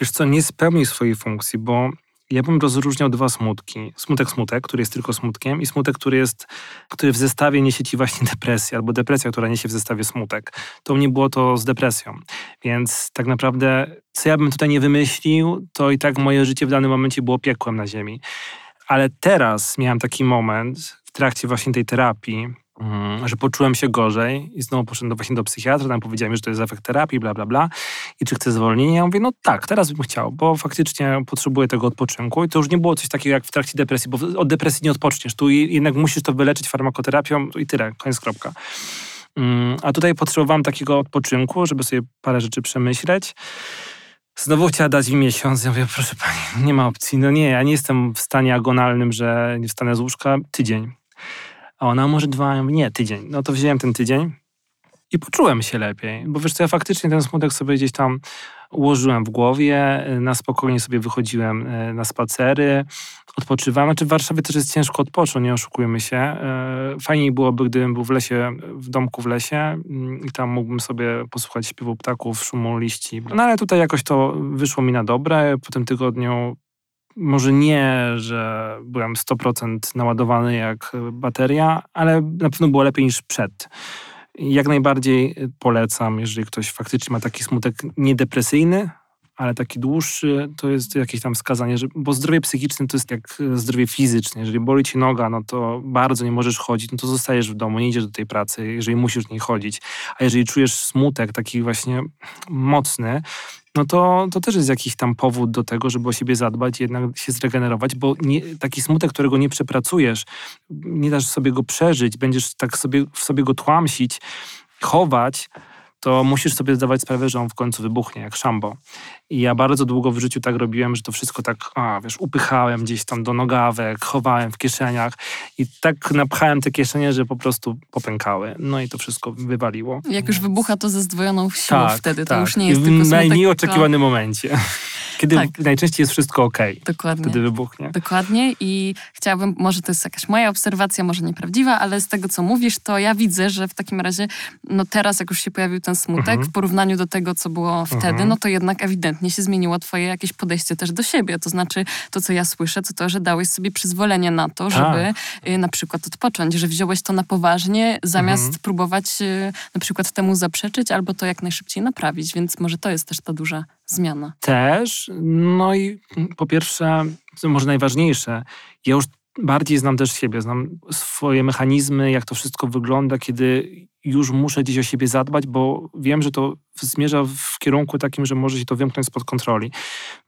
Wiesz co, nie spełnił swojej funkcji, bo ja bym rozróżniał dwa smutki. Smutek, smutek, który jest tylko smutkiem i smutek, który jest, który w zestawie niesie ci właśnie [LAUGHS] depresję, albo depresja, która niesie w zestawie smutek. To mnie było to z depresją. Więc tak naprawdę, co ja bym tutaj nie wymyślił, to i tak moje życie w danym momencie było piekłem na ziemi. Ale teraz miałem taki moment w trakcie właśnie tej terapii, Mm, że poczułem się gorzej i znowu poszedłem do, właśnie do psychiatra, tam powiedziałem, że to jest efekt terapii, bla, bla, bla i czy chcę zwolnienie. Ja mówię, no tak, teraz bym chciał, bo faktycznie potrzebuję tego odpoczynku i to już nie było coś takiego jak w trakcie depresji, bo od depresji nie odpoczniesz, tu jednak musisz to wyleczyć farmakoterapią i tyle, koniec, kropka. Mm, a tutaj potrzebowałem takiego odpoczynku, żeby sobie parę rzeczy przemyśleć. Znowu chciała dać mi miesiąc. Ja mówię, proszę pani, nie ma opcji. No nie, ja nie jestem w stanie agonalnym, że nie wstanę z łóżka. Tydzień. A ona może dwa, nie, tydzień. No to wziąłem ten tydzień i poczułem się lepiej, bo wiesz co, ja faktycznie ten smutek sobie gdzieś tam ułożyłem w głowie, na spokojnie sobie wychodziłem e, na spacery, odpoczywałem. Znaczy w Warszawie też jest ciężko odpocząć, nie oszukujmy się. E, fajniej byłoby, gdybym był w lesie, w domku w lesie mm, i tam mógłbym sobie posłuchać śpiewu ptaków, szumu liści. No ale tutaj jakoś to wyszło mi na dobre. Po tym tygodniu może nie, że byłem 100% naładowany jak bateria, ale na pewno było lepiej niż przed. Jak najbardziej polecam, jeżeli ktoś faktycznie ma taki smutek niedepresyjny, ale taki dłuższy, to jest jakieś tam wskazanie, że, bo zdrowie psychiczne to jest jak zdrowie fizyczne. Jeżeli boli ci noga, no to bardzo nie możesz chodzić, no to zostajesz w domu, nie idziesz do tej pracy, jeżeli musisz nie chodzić. A jeżeli czujesz smutek taki właśnie mocny, no to, to też jest jakiś tam powód do tego, żeby o siebie zadbać jednak się zregenerować, bo nie, taki smutek, którego nie przepracujesz, nie dasz sobie go przeżyć, będziesz tak sobie, w sobie go tłamsić, chować, to musisz sobie zdawać sprawę, że on w końcu wybuchnie, jak szambo. I ja bardzo długo w życiu tak robiłem, że to wszystko tak, a, wiesz, upychałem gdzieś tam do nogawek, chowałem w kieszeniach i tak napchałem te kieszenie, że po prostu popękały. No i to wszystko wywaliło. Jak już wybucha, to ze zdwojoną siłą tak, wtedy, to tak. już nie jest I tylko W najmniej oczekiwanym momencie. Kiedy tak. najczęściej jest wszystko ok. Dokładnie. Wtedy wybuchnie. Dokładnie i chciałabym, może to jest jakaś moja obserwacja, może nieprawdziwa, ale z tego, co mówisz, to ja widzę, że w takim razie, no teraz, jak już się pojawił ten smutek, mhm. w porównaniu do tego, co było wtedy, mhm. no to jednak ewidentnie się zmieniło twoje jakieś podejście też do siebie. To znaczy, to, co ja słyszę, to to, że dałeś sobie przyzwolenie na to, żeby tak. Y, na przykład odpocząć, że wziąłeś to na poważnie, zamiast mhm. próbować y, na przykład temu zaprzeczyć albo to jak najszybciej naprawić, więc może to jest też ta duża zmiana. Też. No i po pierwsze, co może najważniejsze, ja już bardziej znam też siebie, znam swoje mechanizmy, jak to wszystko wygląda, kiedy już muszę gdzieś o siebie zadbać, bo wiem, że to zmierza w kierunku takim, że może się to wymknąć spod kontroli.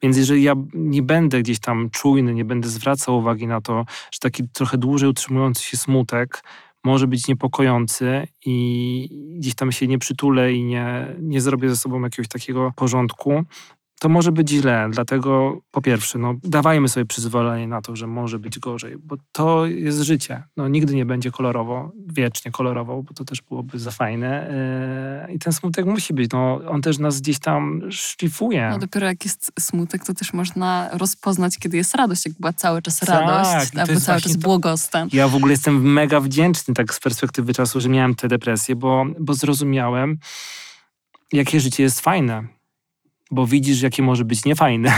Więc jeżeli ja nie będę gdzieś tam czujny, nie będę zwracał uwagi na to, że taki trochę dłużej utrzymujący się smutek może być niepokojący i gdzieś tam się nie przytulę i nie, nie zrobię ze sobą jakiegoś takiego porządku, to może być źle. Dlatego po pierwsze, no, dawajmy sobie przyzwolenie na to, że może być gorzej, bo to jest życie. No, nigdy nie będzie kolorowo, wiecznie kolorowo, bo to też byłoby za fajne. Yy, I ten smutek musi być. No, on też nas gdzieś tam szlifuje. No dopiero jak jest smutek, to też można rozpoznać, kiedy jest radość. Jak była cały czas tak, radość, albo cały czas błogostan. Ja w ogóle jestem mega wdzięczny tak z perspektywy czasu, że miałem tę depresję, bo, bo zrozumiałem, jakie życie jest fajne bo widzisz, jakie może być niefajne.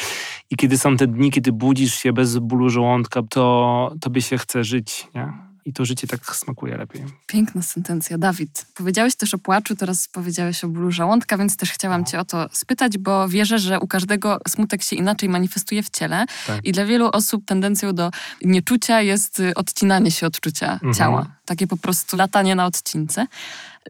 [LAUGHS] I kiedy są te dni, kiedy budzisz się bez bólu żołądka, to tobie się chce żyć, nie? I to życie tak smakuje lepiej. Piękna sentencja. Dawid, powiedziałeś też o płaczu, teraz powiedziałeś o bólu żołądka, więc też chciałam no. cię o to spytać, bo wierzę, że u każdego smutek się inaczej manifestuje w ciele tak. i dla wielu osób tendencją do nieczucia jest y, odcinanie się odczucia mhm. ciała. Takie po prostu latanie na odcince.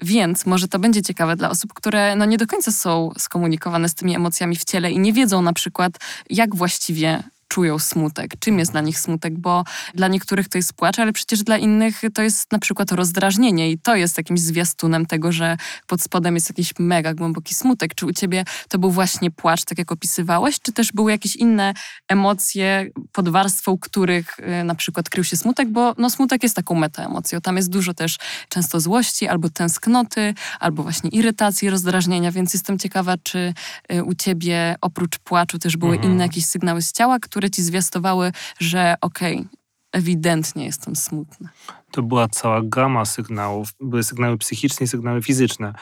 Więc może to będzie ciekawe dla osób, które no nie do końca są skomunikowane z tymi emocjami w ciele i nie wiedzą na przykład, jak właściwie czują smutek, czym jest dla nich smutek, bo dla niektórych to jest płacz, ale przecież dla innych to jest na przykład rozdrażnienie i to jest jakimś zwiastunem tego, że pod spodem jest jakiś mega głęboki smutek. Czy u ciebie to był właśnie płacz, tak jak opisywałeś, czy też były jakieś inne emocje pod warstwą których y, na przykład krył się smutek, bo no, smutek jest taką metaemocją. Tam jest dużo też często złości, albo tęsknoty, albo właśnie irytacji, rozdrażnienia, więc jestem ciekawa, czy y, u ciebie oprócz płaczu też były mhm. inne jakieś sygnały z ciała, które które ci zwiastowały, że okej, okay, ewidentnie jestem smutna. To była cała gama sygnałów. Były sygnały psychiczne i sygnały fizyczne.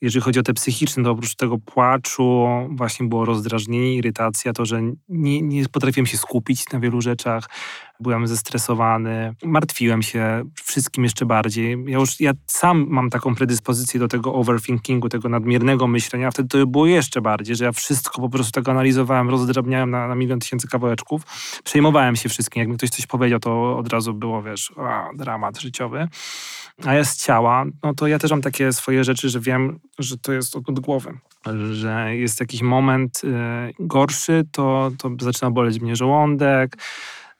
Jeżeli chodzi o te psychiczne, to oprócz tego płaczu właśnie było rozdrażnienie, irytacja, to, że nie, nie potrafiłem się skupić na wielu rzeczach, byłem zestresowany, martwiłem się wszystkim jeszcze bardziej. Ja już ja sam mam taką predyspozycję do tego overthinkingu, tego nadmiernego myślenia, wtedy to było jeszcze bardziej, że ja wszystko po prostu tak analizowałem, rozdrabniałem na, na milion tysięcy kawałeczków. Przejmowałem się wszystkim. Jak mi ktoś coś powiedział, to od razu było, wiesz, a, dramat życiowy. A ja z ciała, no to ja też mam takie swoje rzeczy, że wiem, że to jest od, od głowy. Że jest jakiś moment y, gorszy, to, to zaczyna boleć mnie żołądek,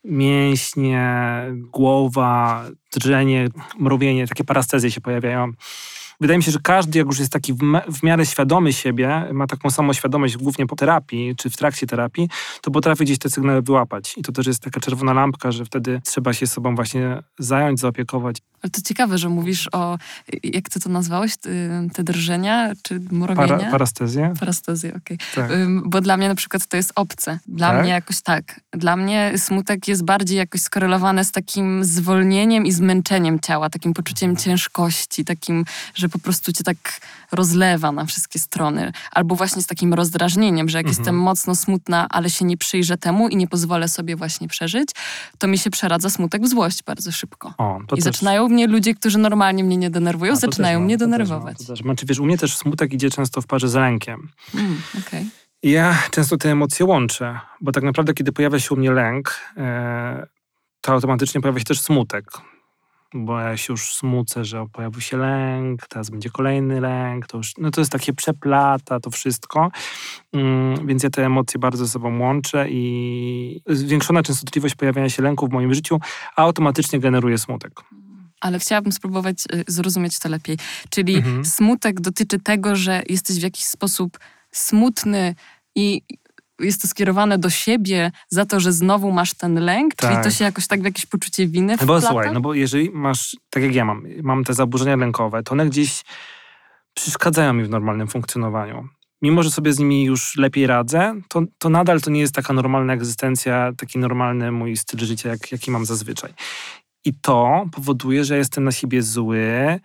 mięśnie, głowa, drżenie, mrowienie, takie parastezje się pojawiają. Wydaje mi się, że każdy, jak już jest taki w, miarę świadomy siebie, ma taką samą świadomość głównie po terapii, czy w trakcie terapii, to potrafi gdzieś te sygnały wyłapać. I to też jest taka czerwona lampka, że wtedy trzeba się sobą właśnie zająć, zaopiekować. Ale to ciekawe, że mówisz o, jak ty to nazwałeś, te drżenia czy mrowienia? Para, parastezję. Parastezję, okej. Okay. Tak. Bo dla mnie na przykład to jest obce. Dla tak? mnie jakoś tak. Dla mnie smutek jest bardziej jakoś skorelowany z takim zwolnieniem i zmęczeniem ciała, takim poczuciem ciężkości, takim, że po prostu cię tak rozlewa na wszystkie strony. Albo właśnie z takim rozdrażnieniem, że jak mhm. jestem mocno smutna, ale się nie przyjrzę temu i nie pozwolę sobie właśnie przeżyć, to mi się przeradza smutek w złość bardzo szybko. O, I też... zaczynają mnie ludzie, którzy normalnie mnie nie denerwują, zaczynają mnie denerwować. To też, Znaczy, wiesz, u mnie też smutek idzie często w parze z lękiem. Mm, okay. Ja często te emocje łączę, bo tak naprawdę, kiedy pojawia się u mnie lęk, e, to automatycznie pojawia się też smutek bo ja się już smucę, że pojawił się lęk, teraz będzie kolejny lęk, to już, no to jest takie przeplata, to wszystko, mm, więc ja te emocje bardzo ze sobą łączę i zwiększona częstotliwość pojawiania się lęku w moim życiu automatycznie generuje smutek ale chciałabym spróbować y, zrozumieć to lepiej. Czyli mhm. smutek dotyczy tego, że jesteś w jakiś sposób smutny i jest to skierowane do siebie za to, że znowu masz ten lęk? Tak. Czyli to się jakoś tak w jakieś poczucie winy wplata? Bo słuchaj, no bo jeżeli masz, tak jak ja mam, mam te zaburzenia lękowe, to one gdzieś przeszkadzają mi w normalnym funkcjonowaniu. Mimo, że sobie z nimi już lepiej radzę, to, to nadal to nie jest taka normalna egzystencja, taki normalny mój styl życia, jak, jaki mam zazwyczaj. I to powoduje, że jestem na siebie zły,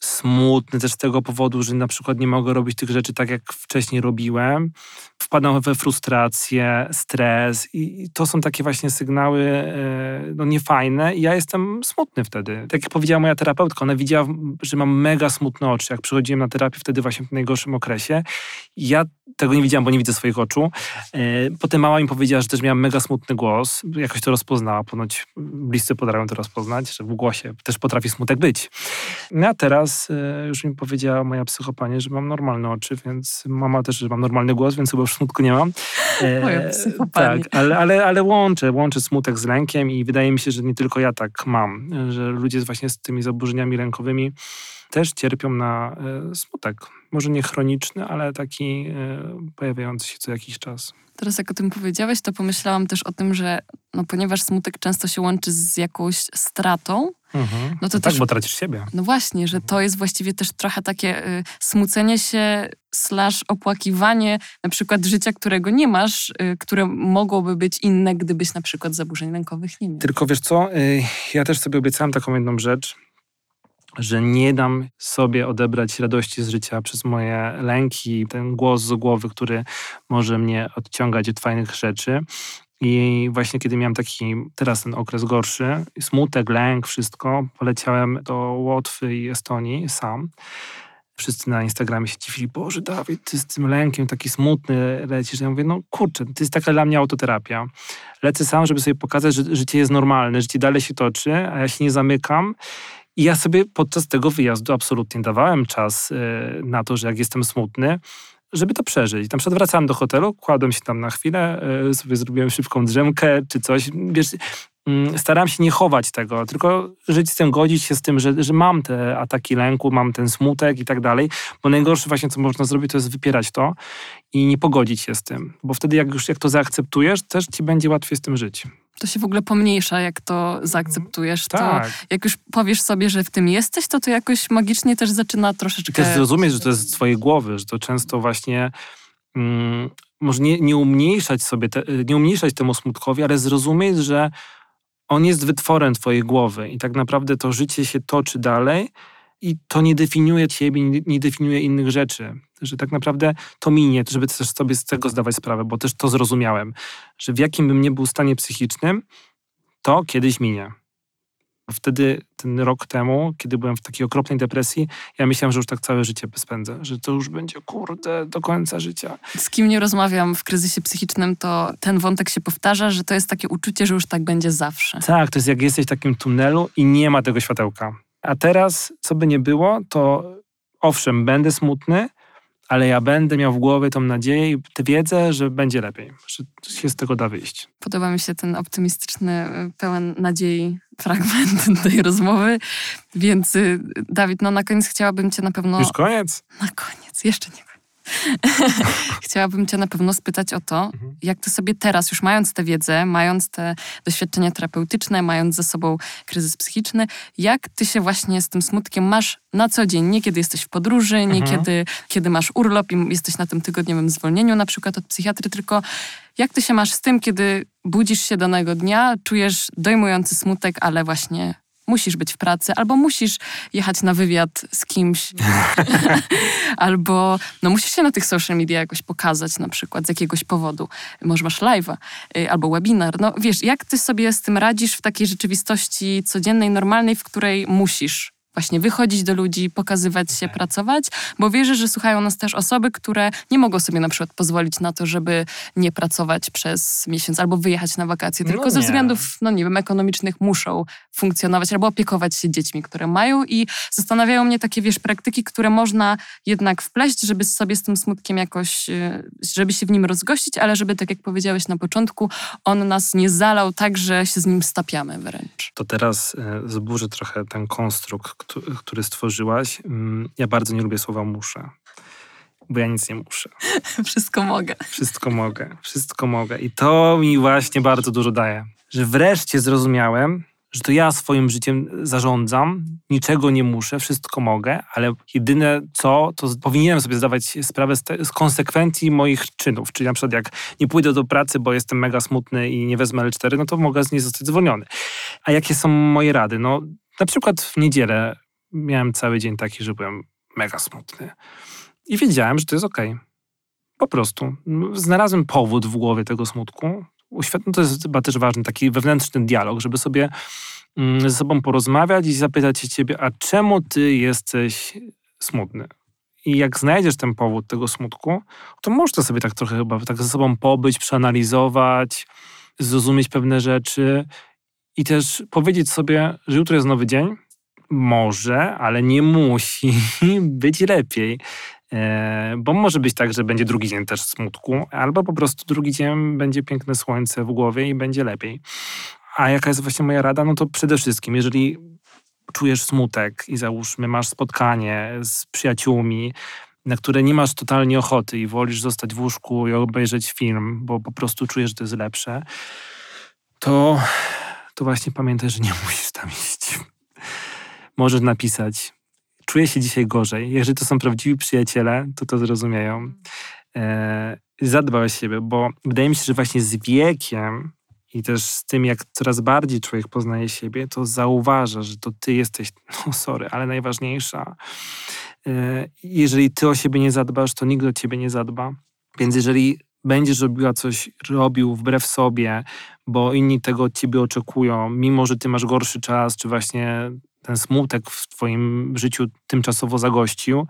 smutny też z tego powodu, że na przykład nie mogę robić tych rzeczy tak, jak wcześniej robiłem. Wpadam we frustrację, stres i to są takie właśnie sygnały e, no, niefajne i ja jestem smutny wtedy. Tak jak powiedziała moja terapeutka, ona widziała, że mam mega smutne oczy, jak przychodziłem na terapię wtedy właśnie w najgorszym okresie. Ja tego nie widziałam, bo nie widzę swoich oczu. E, potem mama mi powiedziała, że też miałam mega smutny głos. Jakoś to rozpoznała. Ponoć bliscy potrafią to rozpoznać, że w głosie też potrafi smutek być. No a teraz e, już mi powiedziała moja psychopanie, że mam normalne oczy, więc mama też, że mam normalny głos, więc chyba już smutku nie mam. E, [LAUGHS] moja psychopanie. Tak, ale, ale, ale łączę, łączę smutek z lękiem i wydaje mi się, że nie tylko ja tak mam, że ludzie właśnie z tymi zaburzeniami lękowymi też cierpią na e, smutek. Może nie chroniczny, ale taki pojawiający się co jakiś czas. Teraz jak o tym powiedziałeś, to pomyślałam też o tym, że no, ponieważ smutek często się łączy z jakąś stratą, mhm. no to no tak, też, bo tracisz siebie. No właśnie, że to jest właściwie też trochę takie y, smucenie się slash opłakiwanie na przykład życia, którego nie masz, y, które mogłoby być inne, gdybyś na przykład zaburzeń lękowych nie miał. Tylko wiesz co, y, ja też sobie obiecałem taką jedną rzecz, że nie dam sobie odebrać radości z życia przez moje lęki, ten głos z głowy, który może mnie odciągać od fajnych rzeczy. I właśnie kiedy miałem taki, teraz ten okres gorszy, smutek, lęk, wszystko, poleciałem do Łotwy i Estonii sam. Wszyscy na Instagramie się dziwili, Boże Dawid, ty z tym lękiem taki smutny lecisz. Ja mówię, no kurczę, to jest taka dla mnie autoterapia. Lecę sam, żeby sobie pokazać, że życie jest normalne, życie dalej się toczy, a ja się nie zamykam i ja sobie podczas tego wyjazdu absolutnie dawałem czas e, na to, że jak jestem smutny, żeby to przeżyć. Tam przed wracałem do hotelu, kładłem się tam na chwilę, e, sobie zrobiłem szybką drzemkę czy coś. Wiesz, mm, staram się nie chować tego, tylko żyć z tym, godzić się z tym, że, że mam te ataki lęku, mam ten smutek i tak dalej, bo najgorsze właśnie, co można zrobić, to jest wypierać to i nie pogodzić się z tym, bo wtedy jak już jak to zaakceptujesz, też ci będzie łatwiej z tym żyć to się w ogóle pomniejsza, jak to zaakceptujesz. Tak. To jak już powiesz sobie, że w tym jesteś, to to jakoś magicznie też zaczyna troszeczkę... I też zrozumieć, że to jest z twojej głowy, że to często właśnie... Mm, może nie, nie umniejszać sobie, te, nie umniejszać temu smutkowi, ale zrozumieć, że on jest wytworem twojej głowy i tak naprawdę to życie się toczy dalej i to nie definiuje ciebie, nie, definiuje innych rzeczy. Że tak naprawdę to minie, żeby też sobie z tego zdawać sprawę, bo też to zrozumiałem, że w jakim bym nie był stanie psychicznym, to kiedyś minie. Wtedy, ten rok temu, kiedy byłem w takiej okropnej depresji, ja myślałem, że już tak całe życie spędzę, że to już będzie, kurde, do końca życia. Z kim nie rozmawiam w kryzysie psychicznym, to ten wątek się powtarza, że to jest takie uczucie, że już tak będzie zawsze. Tak, to jest jak jesteś w takim tunelu i nie ma tego światełka. A teraz, co by nie było, to owszem, będę smutny, ale ja będę miał w głowie tą nadzieję i tę wiedzę, że będzie lepiej, że się z tego da wyjść. Podoba mi się ten optymistyczny, pełen nadziei fragment [LAUGHS] tej rozmowy, więc y, Dawid, no na koniec chciałabym cię na pewno... Już koniec? Na koniec, jeszcze nie [LAUGHS] Chciałabym Cię na pewno spytać o to, mhm. jak Ty sobie teraz, już mając tę wiedzę, mając te doświadczenia terapeutyczne, mając ze sobą kryzys psychiczny, jak Ty się właśnie z tym smutkiem masz na co dzień? Nie kiedy jesteś w podróży, nie mhm. kiedy, kiedy masz urlop i jesteś na tym tygodniowym zwolnieniu, na przykład od psychiatry, tylko jak Ty się masz z tym, kiedy budzisz się danego dnia, czujesz dojmujący smutek, ale właśnie musisz być w pracy, albo musisz jechać na wywiad z kimś, [LAUGHS] [LAUGHS] albo no, musisz się na tych social media jakoś pokazać na przykład z jakiegoś powodu. Może masz live'a, y, albo webinar. No wiesz, jak ty sobie z tym radzisz w takiej rzeczywistości codziennej, normalnej, w której musisz właśnie wychodzić do ludzi, pokazywać się, pracować, bo wierzę, że słuchają nas też osoby, które nie mogą sobie na przykład pozwolić na to, żeby nie pracować przez miesiąc albo wyjechać na wakacje, tylko no ze względów, no nie wiem, ekonomicznych muszą funkcjonować albo opiekować się dziećmi, które mają. I zastanawiają mnie takie, wiesz, praktyki, które można jednak wpleść, żeby sobie z tym smutkiem jakoś, e, żeby się w nim rozgościć, ale żeby, tak jak powiedziałeś na początku, on nas nie zalał tak, że się z nim stapiamy wręcz. To teraz e, zburzę trochę ten konstrukt, który stworzyłaś. Mm, ja bardzo nie lubię słowa muszę, bo ja nic nie muszę. [LAUGHS] Wszystko mogę. Wszystko mogę, wszystko mogę. I to mi właśnie bardzo dużo daje. Że wreszcie zrozumiałem, że to ja swoim życiem zarządzam, niczego nie muszę, wszystko mogę, ale jedyne co, to powinienem sobie zdawać sprawę z, te, z, konsekwencji moich czynów. Czyli na przykład jak nie pójdę do pracy, bo jestem mega smutny i nie wezmę L4, no to mogę z niej zostać zwolniony. A jakie są moje rady? No na przykład w niedzielę miałem cały dzień taki, że byłem mega smutny. I wiedziałem, że to jest okej. Okay. Po prostu. Znalazłem powód w głowie tego smutku. Uświadom, to jest chyba też ważny taki wewnętrzny dialog, żeby sobie mm, ze sobą porozmawiać i zapytać się ciebie, a czemu ty jesteś smutny? I jak znajdziesz ten powód tego smutku, to możesz sobie tak trochę chyba tak ze sobą pobyć, przeanalizować, zrozumieć pewne rzeczy i też powiedzieć sobie, że jutro jest nowy dzień, może, ale nie musi [LAUGHS] być lepiej. E, bo może być tak, że będzie drugi dzień też smutku, albo po prostu drugi dzień będzie piękne słońce w głowie i będzie lepiej. A jaka jest właśnie moja rada? No to przede wszystkim, jeżeli czujesz smutek i załóżmy, masz spotkanie z przyjaciółmi, na które nie masz totalnie ochoty i wolisz zostać w łóżku i obejrzeć film, bo po prostu czujesz, że to jest lepsze, to to właśnie pamiętaj, że nie [LAUGHS] musisz tam iść. Możesz napisać, czuję się dzisiaj gorzej. Jeżeli to są prawdziwi przyjaciele, to to zrozumieją. E, zadbaj o siebie, bo wydaje mi się, że właśnie z wiekiem i też z tym, jak coraz bardziej człowiek poznaje siebie, to zauważa, że to ty jesteś, [LAUGHS] no sorry, ale najważniejsza. E, jeżeli ty o siebie nie zadbasz, to nikt o ciebie nie zadba. Więc jeżeli będziesz robiła coś, robił wbrew sobie, bo inni tego od ciebie oczekują, mimo że ty masz gorszy czas, czy właśnie ten smutek w twoim życiu tymczasowo zagościł,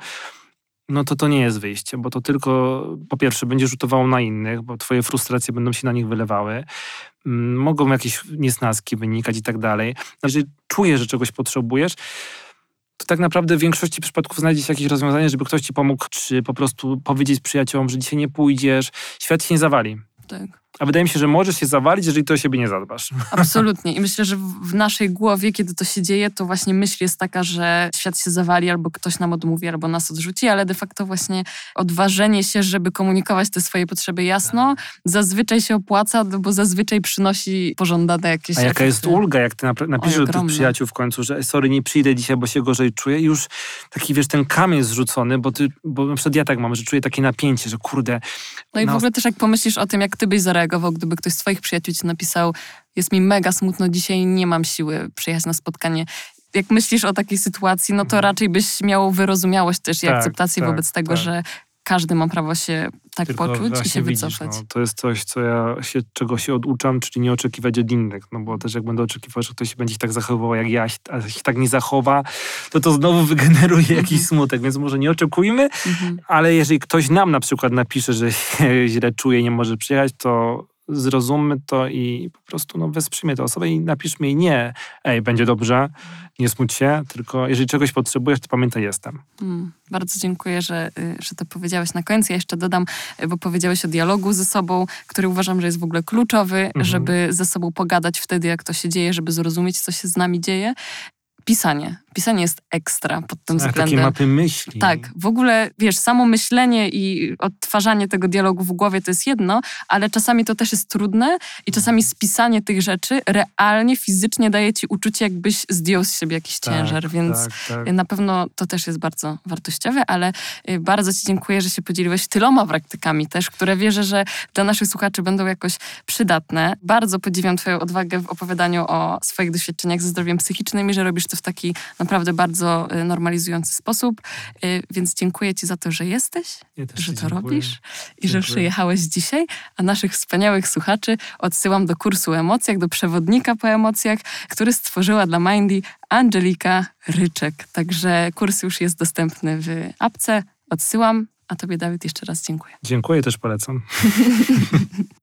no to to nie jest wyjście, bo to tylko po pierwsze będzie rzutowało na innych, bo twoje frustracje będą się na nich wylewały, mm, mogą jakieś niesnaski wynikać i tak dalej. Jeżeli czujesz, że czegoś potrzebujesz, to tak naprawdę w większości przypadków znajdzie się jakieś rozwiązanie, żeby ktoś ci pomógł, czy po prostu powiedzieć przyjaciołom, że dzisiaj nie pójdziesz. Świat się nie zawali. Tak. A wydaje mi się, że możesz się zawalić, jeżeli ty o siebie nie zadbasz. Absolutnie. I myślę, że w naszej głowie, kiedy to się dzieje, to właśnie myśl jest taka, że świat się zawali, albo ktoś nam odmówi, albo nas odrzuci, ale de facto właśnie odważenie się, żeby komunikować te swoje potrzeby jasno, tak. zazwyczaj się opłaca, bo zazwyczaj przynosi pożądane jakieś A jaka efekty. jest ulga, jak ty napiszesz do tych przyjaciół w końcu, że sorry, nie przyjdę dzisiaj, bo się gorzej czuję. I już taki, wiesz, ten kamień zrzucony, bo ty, bo na przykład ja tak mam, że czuję takie napięcie, że kurde... No i w ogóle też jak pomyślisz o tym, jak ty byś zareagował, zareagował, gdyby ktoś z twoich przyjaciół ci napisał jest mi mega smutno dzisiaj, nie mam siły przyjechać na spotkanie. Jak myślisz o takiej sytuacji, no to Mhm. raczej byś miał wyrozumiałość też i Tak, akceptację tak, wobec tego, tak. że każdy ma prawo się tak Tylko poczuć i się widzisz, wycofać. No, to jest coś, co ja się, czego się oduczam, czyli nie oczekiwać od innych. No bo też jak będę oczekiwał, że ktoś będzie się tak zachowywał jak ja, a się tak nie zachowa, to to znowu [LAUGHS] wygeneruje jakiś Mhm. smutek. Więc może nie oczekujmy, Mhm. ale jeżeli ktoś nam na przykład napisze, że się [LAUGHS] źle czuje nie może przyjechać, to zrozummy to i po prostu no, wesprzyjmy tę osobę i napiszmy jej nie, ej, będzie dobrze, nie smuć się, tylko jeżeli czegoś potrzebujesz, to pamiętaj, jestem. Mm, bardzo dziękuję, że, y, że to powiedziałeś na końcu. Ja jeszcze dodam, y, bo powiedziałeś o dialogu ze sobą, który uważam, że jest w ogóle kluczowy, Mhm. żeby ze sobą pogadać wtedy, jak to się dzieje, żeby zrozumieć, co się z nami dzieje. Pisanie. Pisanie jest ekstra pod tym A, takie względem. mapy myśli. Tak, w ogóle, wiesz, samo myślenie i odtwarzanie tego dialogu w głowie to jest jedno, ale czasami to też jest trudne i czasami spisanie tych rzeczy realnie, fizycznie daje ci uczucie, jakbyś zdjął z siebie jakiś Tak, ciężar, więc tak, tak. na pewno to też jest bardzo wartościowe, ale y, bardzo Ci dziękuję, że się podzieliłeś tyloma praktykami też, które wierzę, że dla naszych słuchaczy będą jakoś przydatne. Bardzo podziwiam Twoją odwagę w opowiadaniu o swoich doświadczeniach ze zdrowiem psychicznym i że robisz to w taki naprawdę bardzo y, normalizujący sposób. Y, Więc dziękuję Ci za to, że jesteś, Ja że to dziękuję. robisz i że Dziękuję. przyjechałeś dzisiaj, a naszych wspaniałych słuchaczy odsyłam do kursu emocjach, do przewodnika po emocjach, który stworzyła dla Mindy Angelika Ryczek. Także kurs już jest dostępny w apce. Odsyłam, a Tobie Dawid jeszcze raz dziękuję. Dziękuję, też polecam. [LAUGHS]